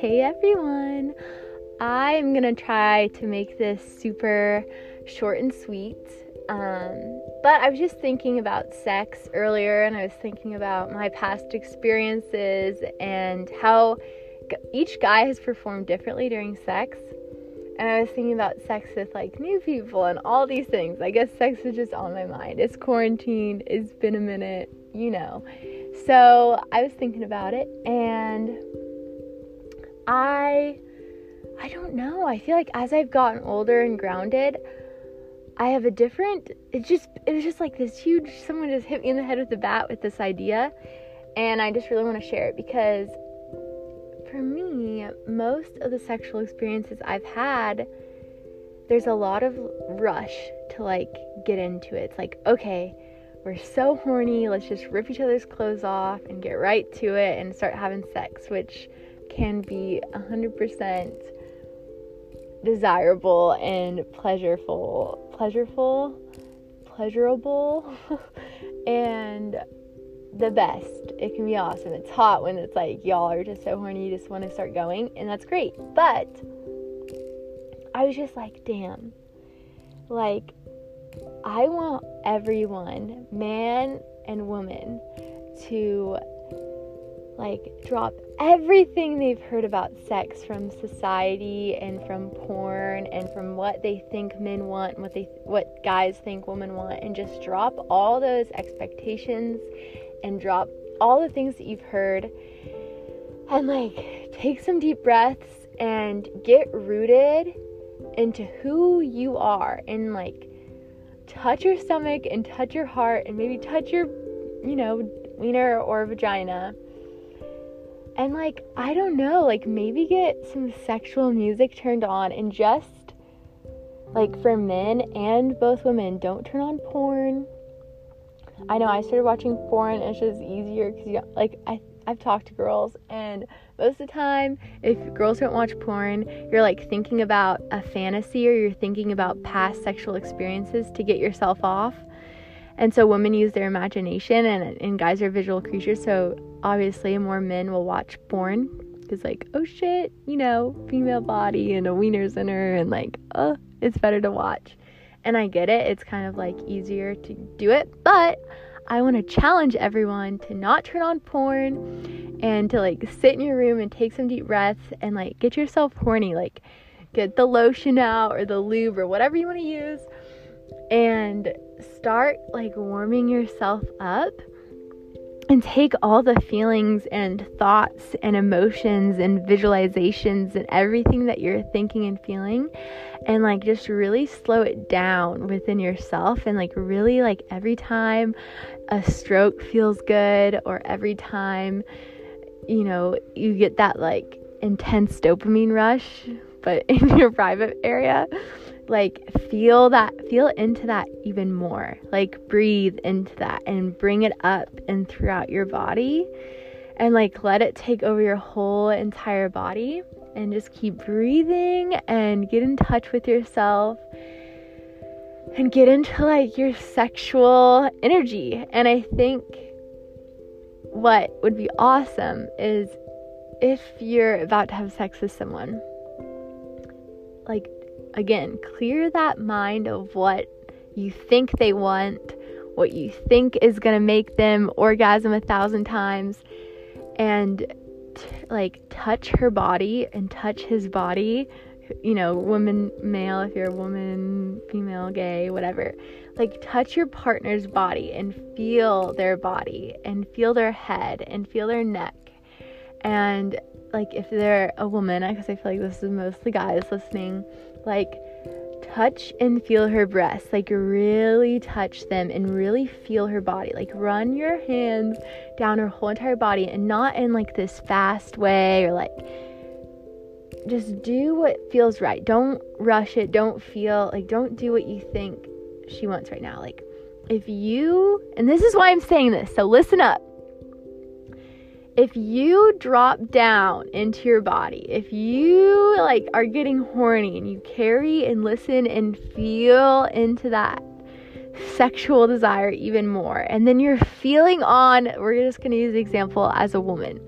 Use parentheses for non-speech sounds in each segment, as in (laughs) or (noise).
Hey everyone! I'm gonna try to make this super short and sweet. Um, but I was just thinking about sex earlier and I was thinking about my past experiences and how each guy has performed differently during sex. And I was thinking about sex with like new people and all these things. I guess sex is just on my mind. It's quarantine, it's been a minute, you know. So I was thinking about it and I I don't know. I feel like as I've gotten older and grounded, I have a different it just it was just like this huge someone just hit me in the head with a bat with this idea and I just really want to share it because for me, most of the sexual experiences I've had there's a lot of rush to like get into it. It's like, okay, we're so horny, let's just rip each other's clothes off and get right to it and start having sex, which can be 100% desirable and pleasureful, pleasureful, pleasurable, (laughs) and the best. It can be awesome. It's hot when it's like y'all are just so horny, you just want to start going, and that's great. But I was just like, damn, like, I want everyone, man and woman, to like drop everything they've heard about sex from society and from porn and from what they think men want and what they what guys think women want and just drop all those expectations and drop all the things that you've heard and like take some deep breaths and get rooted into who you are and like touch your stomach and touch your heart and maybe touch your you know wiener or vagina and like I don't know, like maybe get some sexual music turned on and just like for men and both women, don't turn on porn. I know I started watching porn and it's just easier because you like I I've talked to girls and most of the time if girls don't watch porn you're like thinking about a fantasy or you're thinking about past sexual experiences to get yourself off and so women use their imagination and, and guys are visual creatures so obviously more men will watch porn. Because like oh shit you know female body and a wiener's in her and like oh it's better to watch. And i get it it's kind of like easier to do it but i want to challenge everyone to not turn on porn and to like sit in your room and take some deep breaths and like get yourself horny like get the lotion out or the lube or whatever you want to use and start like warming yourself up and take all the feelings and thoughts and emotions and visualizations and everything that you're thinking and feeling and like just really slow it down within yourself and like really like every time a stroke feels good or every time you know you get that like intense dopamine rush but (laughs) in your private area like feel that feel into that even more. Like breathe into that and bring it up and throughout your body. And like let it take over your whole entire body and just keep breathing and get in touch with yourself and get into like your sexual energy. And i think what would be awesome is if you're about to have sex with someone like again, clear that mind of what you think they want, what you think is going to make them orgasm a thousand times, and t- like touch her body and touch his body. You know, woman, male, if you're a woman, female, gay, whatever. Like, touch your partner's body and feel their body and feel their head and feel their neck. And, like, if they're a woman, I because I feel like this is mostly guys listening, like touch and feel her breasts like really touch them and really feel her body. Like run your hands down her whole entire body and not in like this fast way or like just do what feels right. Don't rush it. Don't feel like don't do what you think she wants right now. Like if you and this is why I'm saying this so listen up if you drop down into your body, if you like are getting horny and you carry and listen and feel into that sexual desire even more, and then you're feeling on, we're just to use the example as a woman.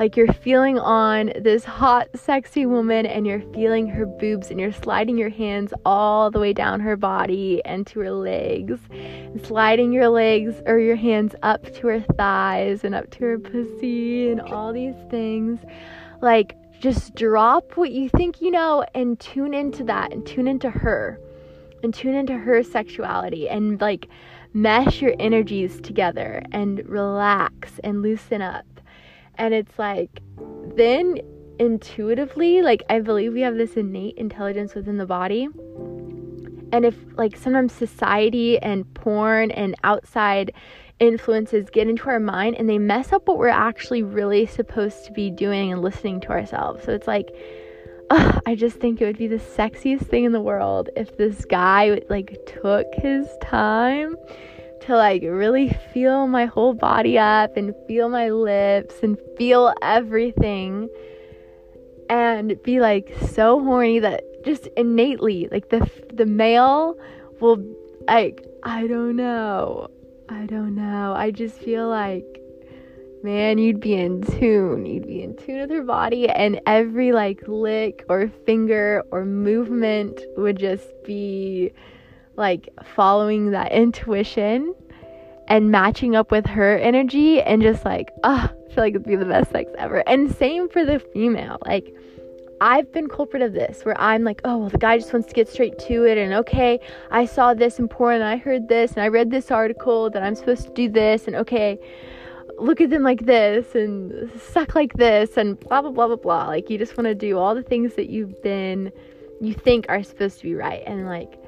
Like you're feeling on this hot, sexy woman and you're feeling her boobs and you're sliding your hands all the way down her body and to her legs, and sliding your legs or your hands up to her thighs and up to her pussy and all these things. Like, just drop what you think you know and tune into that and tune into her and tune into her sexuality and like mesh your energies together and relax and loosen up and it's like, then intuitively, like, I believe we have this innate intelligence within the body. And if, like, sometimes society and porn and outside influences get into our mind and they mess up what we're actually really supposed to be doing and listening to ourselves. So it's like, I just think it would be the sexiest thing in the world if this guy like took his time to like really feel my whole body up and feel my lips and feel everything and be like so horny that just innately like the the male will like I don't know. I don't know. I just feel like man, you'd be in tune. You'd be in tune with her body and every like lick or finger or movement would just be like following that intuition and matching up with her energy and just like, oh, I feel like it'd be the best sex ever. And same for the female. Like, I've been culprit of this where I'm like, oh, well, the guy just wants to get straight to it. And okay, I saw this in porn and I heard this and I read this article that I'm supposed to do this. And okay, look at them like this and suck like this and blah, blah, blah, blah, blah. Like, you just want to do all the things that you've been, you think are supposed to be right. And like,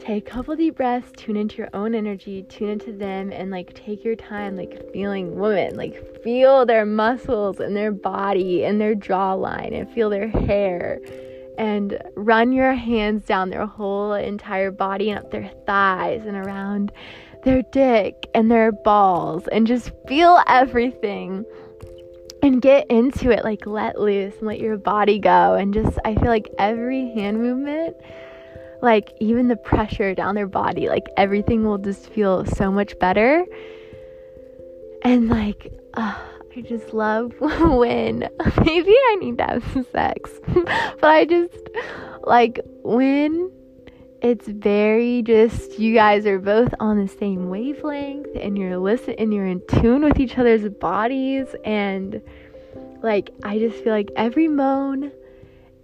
take a couple deep breaths, tune into your own energy, tune into them, and like take your time, like feeling women, like feel their muscles and their body and their jawline and feel their hair. And run your hands down their whole entire body and up their thighs and around their dick and their balls and just feel everything and get into it. Like, let loose and let your body go. And just, I feel like every hand movement like even the pressure down their body, like everything will just feel so much better. And like, uh, I just love (laughs) when (laughs) maybe I need to have some sex, (laughs) but I just like when it's very just you guys are both on the same wavelength and you're listen and you're in tune with each other's bodies and like I just feel like every moan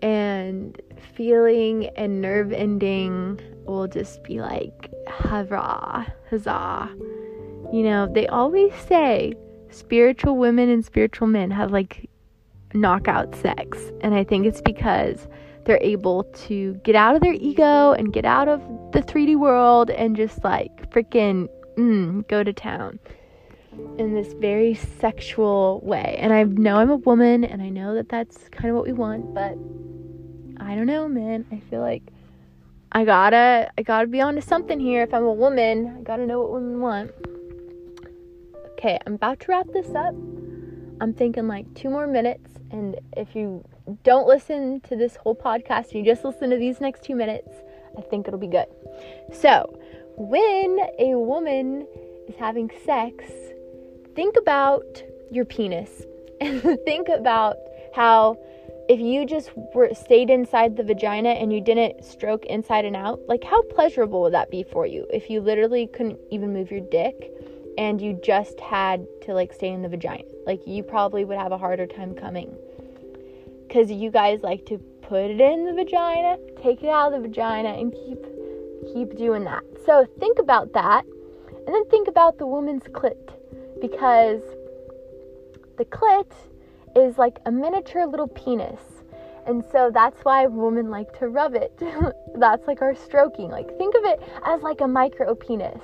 and feeling and nerve ending will just be like hurrah, huzzah. You know, they always say spiritual women and spiritual men have like knockout sex. And I think it's because they're able to get out of their ego and get out of the 3D world and just like freaking mm, go to town in this very sexual way. And I know I'm a woman and I know that that's kind of what we want, but I don't know, man. I feel like I gotta I gotta be onto something here. If I'm a woman, I gotta know what women want. Okay, I'm about to wrap this up. I'm thinking like two more minutes, and if you don't listen to this whole podcast and you just listen to these next two minutes, I think it'll be good. So, when a woman is having sex, think about your penis (laughs) and think about how if you just were stayed inside the vagina and you didn't stroke inside and out, like how pleasurable would that be for you if you literally couldn't even move your dick and you just had to like stay in the vagina? Like you probably would have a harder time coming. Cuz you guys like to put it in the vagina, take it out of the vagina and keep keep doing that. So think about that. And then think about the woman's clit because the clit is like a miniature little penis. And so that's why women like to rub it. (laughs) that's like our stroking. Like think of it as like a micro penis.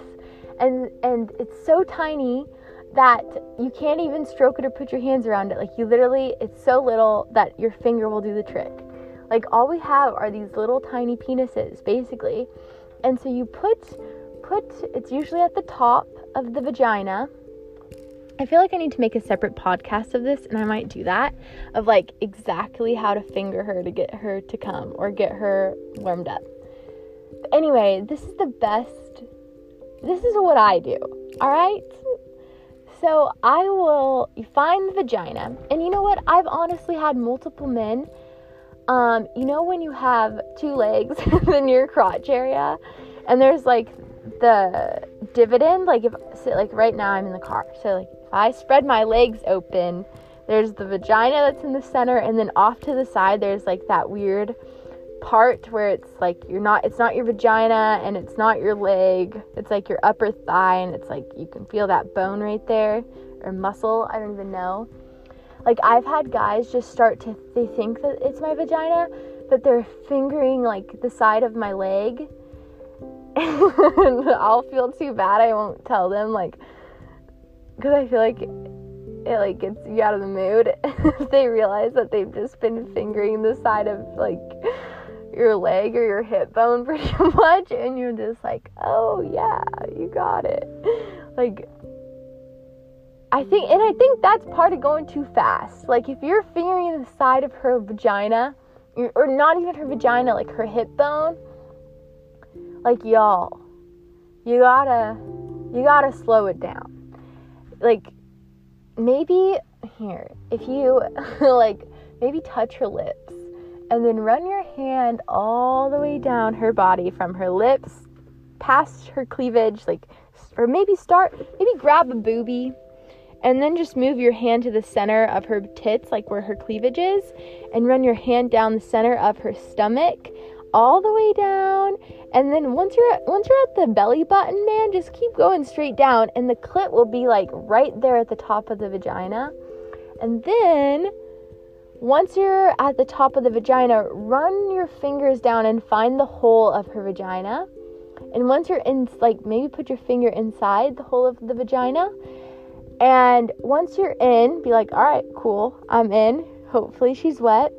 And and it's so tiny that you can't even stroke it or put your hands around it. Like you literally it's so little that your finger will do the trick. Like all we have are these little tiny penises basically. And so you put put it's usually at the top of the vagina I feel like I need to make a separate podcast of this, and I might do that of like exactly how to finger her to get her to come or get her warmed up. But anyway, this is the best. This is what I do. All right. so I will find the vagina. And you know what? I've honestly had multiple men. Um, you know when you have two legs (laughs) in your crotch area and there's like the dividend, like if so like right now I'm in the car. So like I spread my legs open, there's the vagina that's in the center and then off to the side there's like that weird part where it's like you're not it's not your vagina and it's not your leg. It's like your upper thigh and it's like you can feel that bone right there or muscle. I don't even know. Like i've had guys just start to they think that it's my vagina but they're fingering like the side of my leg. (laughs) And i'll feel too bad i won't tell them like because i feel like it like gets you out of the mood (laughs) if they realize that they've just been fingering the side of like your leg or your hip bone (laughs) pretty much and you're just like oh yeah you got it. Like i think and i think that's part of going too fast. Like if you're fingering the side of her vagina or not even her vagina like her hip bone like y'all you gotta you gotta slow it down like maybe here if you (laughs) like maybe touch her lips and then run your hand all the way down her body from her lips past her cleavage like or maybe start maybe grab a boobie and then just move your hand to the center of her tits like where her cleavage is and run your hand down the center of her stomach all the way down and then once you're at, once you're at the belly button man just keep going straight down and the clit will be like right there at the top of the vagina and then once you're at the top of the vagina, run your fingers down and find the hole of her vagina. And once you're in, like maybe put your finger inside the hole of the vagina. And once you're in, be like, all right, cool, I'm in. Hopefully she's wet.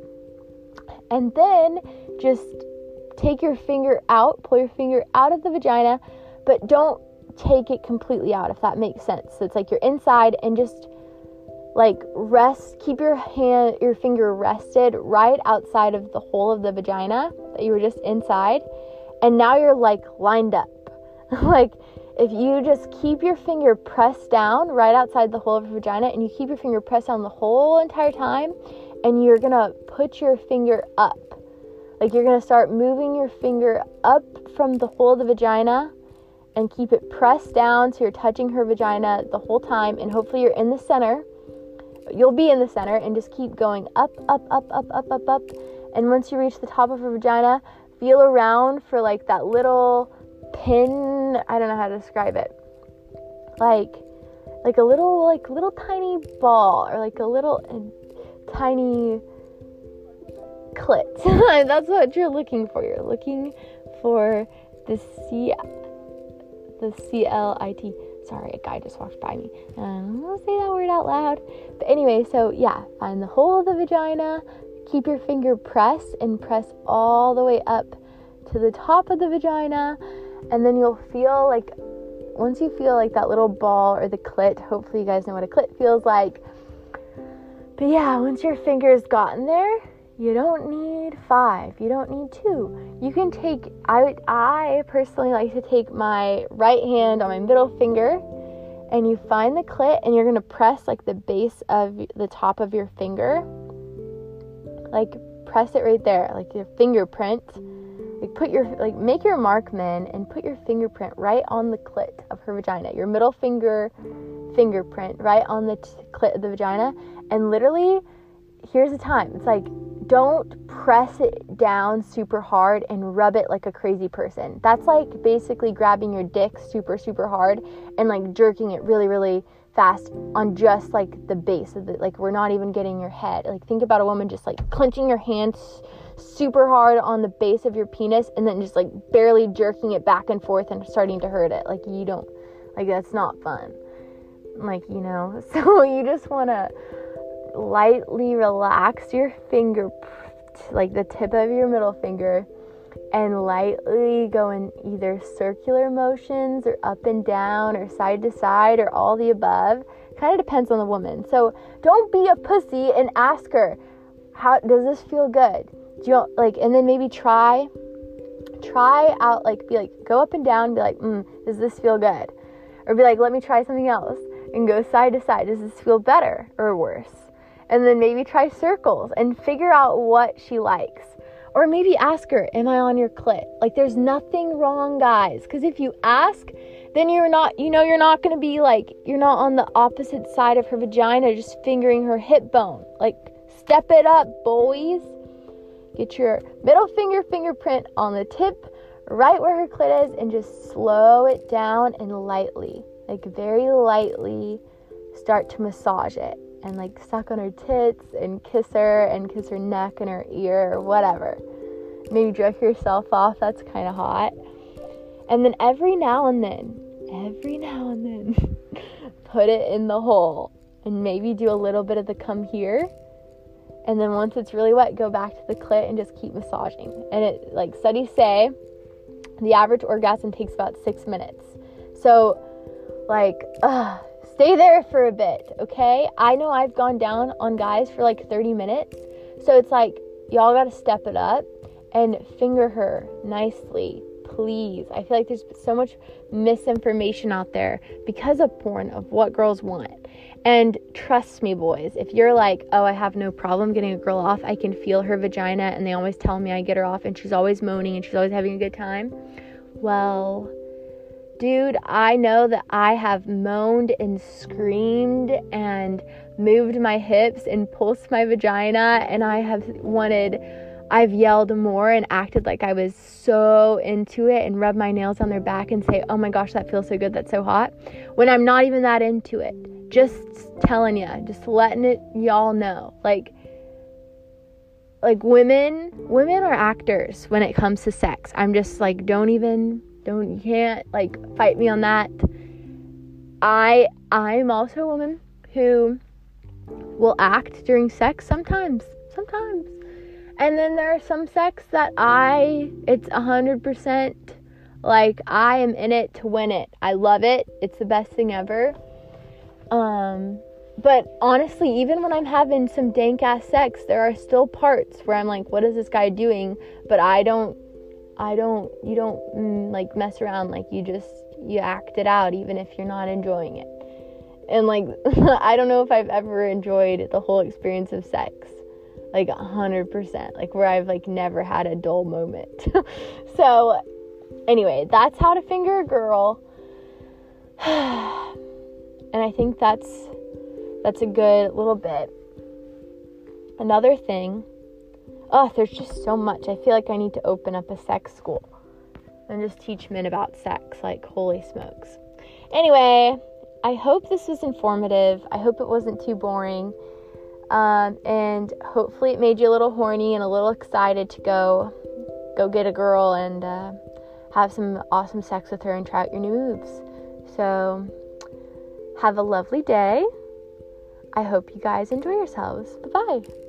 And then just take your finger out, pull your finger out of the vagina, but don't take it completely out, if that makes sense. So it's like you're inside and just like rest keep your hand your finger rested right outside of the hole of the vagina that you were just inside and now you're like lined up (laughs) like if you just keep your finger pressed down right outside the hole of your vagina and you keep your finger pressed down the whole entire time and you're gonna put your finger up like you're gonna start moving your finger up from the hole of the vagina and keep it pressed down so you're touching her vagina the whole time and hopefully you're in the center you'll be in the center and just keep going up, up, up, up, up, up, up. And once you reach the top of her vagina, feel around for like that little pin. I don't know how to describe it. Like, like a little, like little tiny ball or like a little uh, tiny clit. (laughs) That's what you're looking for. You're looking for the C, the C L I T Sorry, a guy just walked by me. Um, I'll say that word out loud. But anyway, so yeah, find the hole of the vagina. Keep your finger pressed and press all the way up to the top of the vagina. And then you'll feel like, once you feel like that little ball or the clit, hopefully you guys know what a clit feels like. But yeah, once your finger's gotten there, you don't need five. You don't need two. You can take, I, I personally like to take my right hand on my middle finger and you find the clit and you're going to press like the base of the top of your finger. Like press it right there, like your fingerprint. Like put your, like make your markman and put your fingerprint right on the clit of her vagina. Your middle finger fingerprint right on the t- clit of the vagina. And literally, here's the time. It's like don't press it down super hard and rub it like a crazy person. That's like basically grabbing your dick super, super hard and like jerking it really, really fast on just like the base of it. Like we're not even getting your head. Like think about a woman just like clenching your hands super hard on the base of your penis and then just like barely jerking it back and forth and starting to hurt it. Like you don't, like that's not fun. Like, you know, (laughs) so you just want to lightly relax your finger, like the tip of your middle finger, and lightly go in either circular motions or up and down or side to side or all the above. Kind of depends on the woman. So don't be a pussy and ask her, how does this feel good? Do you like, and then maybe try, try out, like, be like, go up and down, be like, mm, does this feel good? Or be like, let me try something else and go side to side. Does this feel better or worse? And then maybe try circles and figure out what she likes. Or maybe ask her, Am I on your clit? Like, there's nothing wrong, guys. Because if you ask, then you're not, you know, you're not going to be like, you're not on the opposite side of her vagina just fingering her hip bone. Like, step it up, boys. Get your middle finger fingerprint on the tip right where her clit is and just slow it down and lightly, like very lightly, start to massage it and like suck on her tits and kiss her and kiss her neck and her ear or whatever. Maybe jerk yourself off, that's kind of hot. And then every now and then, every now and then, (laughs) put it in the hole and maybe do a little bit of the come here. And then once it's really wet, go back to the clit and just keep massaging. And it, like studies say, the average orgasm takes about six minutes. So, like, ugh, stay there for a bit, okay? I know I've gone down on guys for like 30 minutes. So it's like, y'all gotta step it up and finger her nicely, please. I feel like there's so much misinformation out there because of porn of what girls want. And trust me, boys, if you're like, oh, I have no problem getting a girl off, I can feel her vagina, and they always tell me I get her off, and she's always moaning and she's always having a good time. Well, dude, I know that I have moaned and screamed and moved my hips and pulsed my vagina, and I have wanted I've yelled more and acted like I was so into it and rubbed my nails on their back and say, oh my gosh, that feels so good, that's so hot, when I'm not even that into it. Just telling you, just letting it y'all know. Like, like women, women are actors when it comes to sex. I'm just like, don't even, don't, you can't like fight me on that. I, I'm also a woman who will act during sex sometimes, sometimes and then there are some sex that I, it's a 100% like I am in it to win it. I love it. It's the best thing ever. Um, but honestly, even when I'm having some dank ass sex, there are still parts where I'm like, what is this guy doing? But I don't, I don't, you don't mm, like mess around. Like you just, you act it out even if you're not enjoying it. And like, (laughs) I don't know if I've ever enjoyed the whole experience of sex like 100% like where I've like never had a dull moment. (laughs) so anyway, that's how to finger a girl. (sighs) and I think that's that's a good little bit. Another thing, oh, there's just so much. I feel like I need to open up a sex school and just teach men about sex. Like, holy smokes. Anyway, I hope this was informative. I hope it wasn't too boring. Um, and hopefully it made you a little horny and a little excited to go go get a girl and uh, have some awesome sex with her and try out your new moves. So have a lovely day. I hope you guys enjoy yourselves. Bye bye.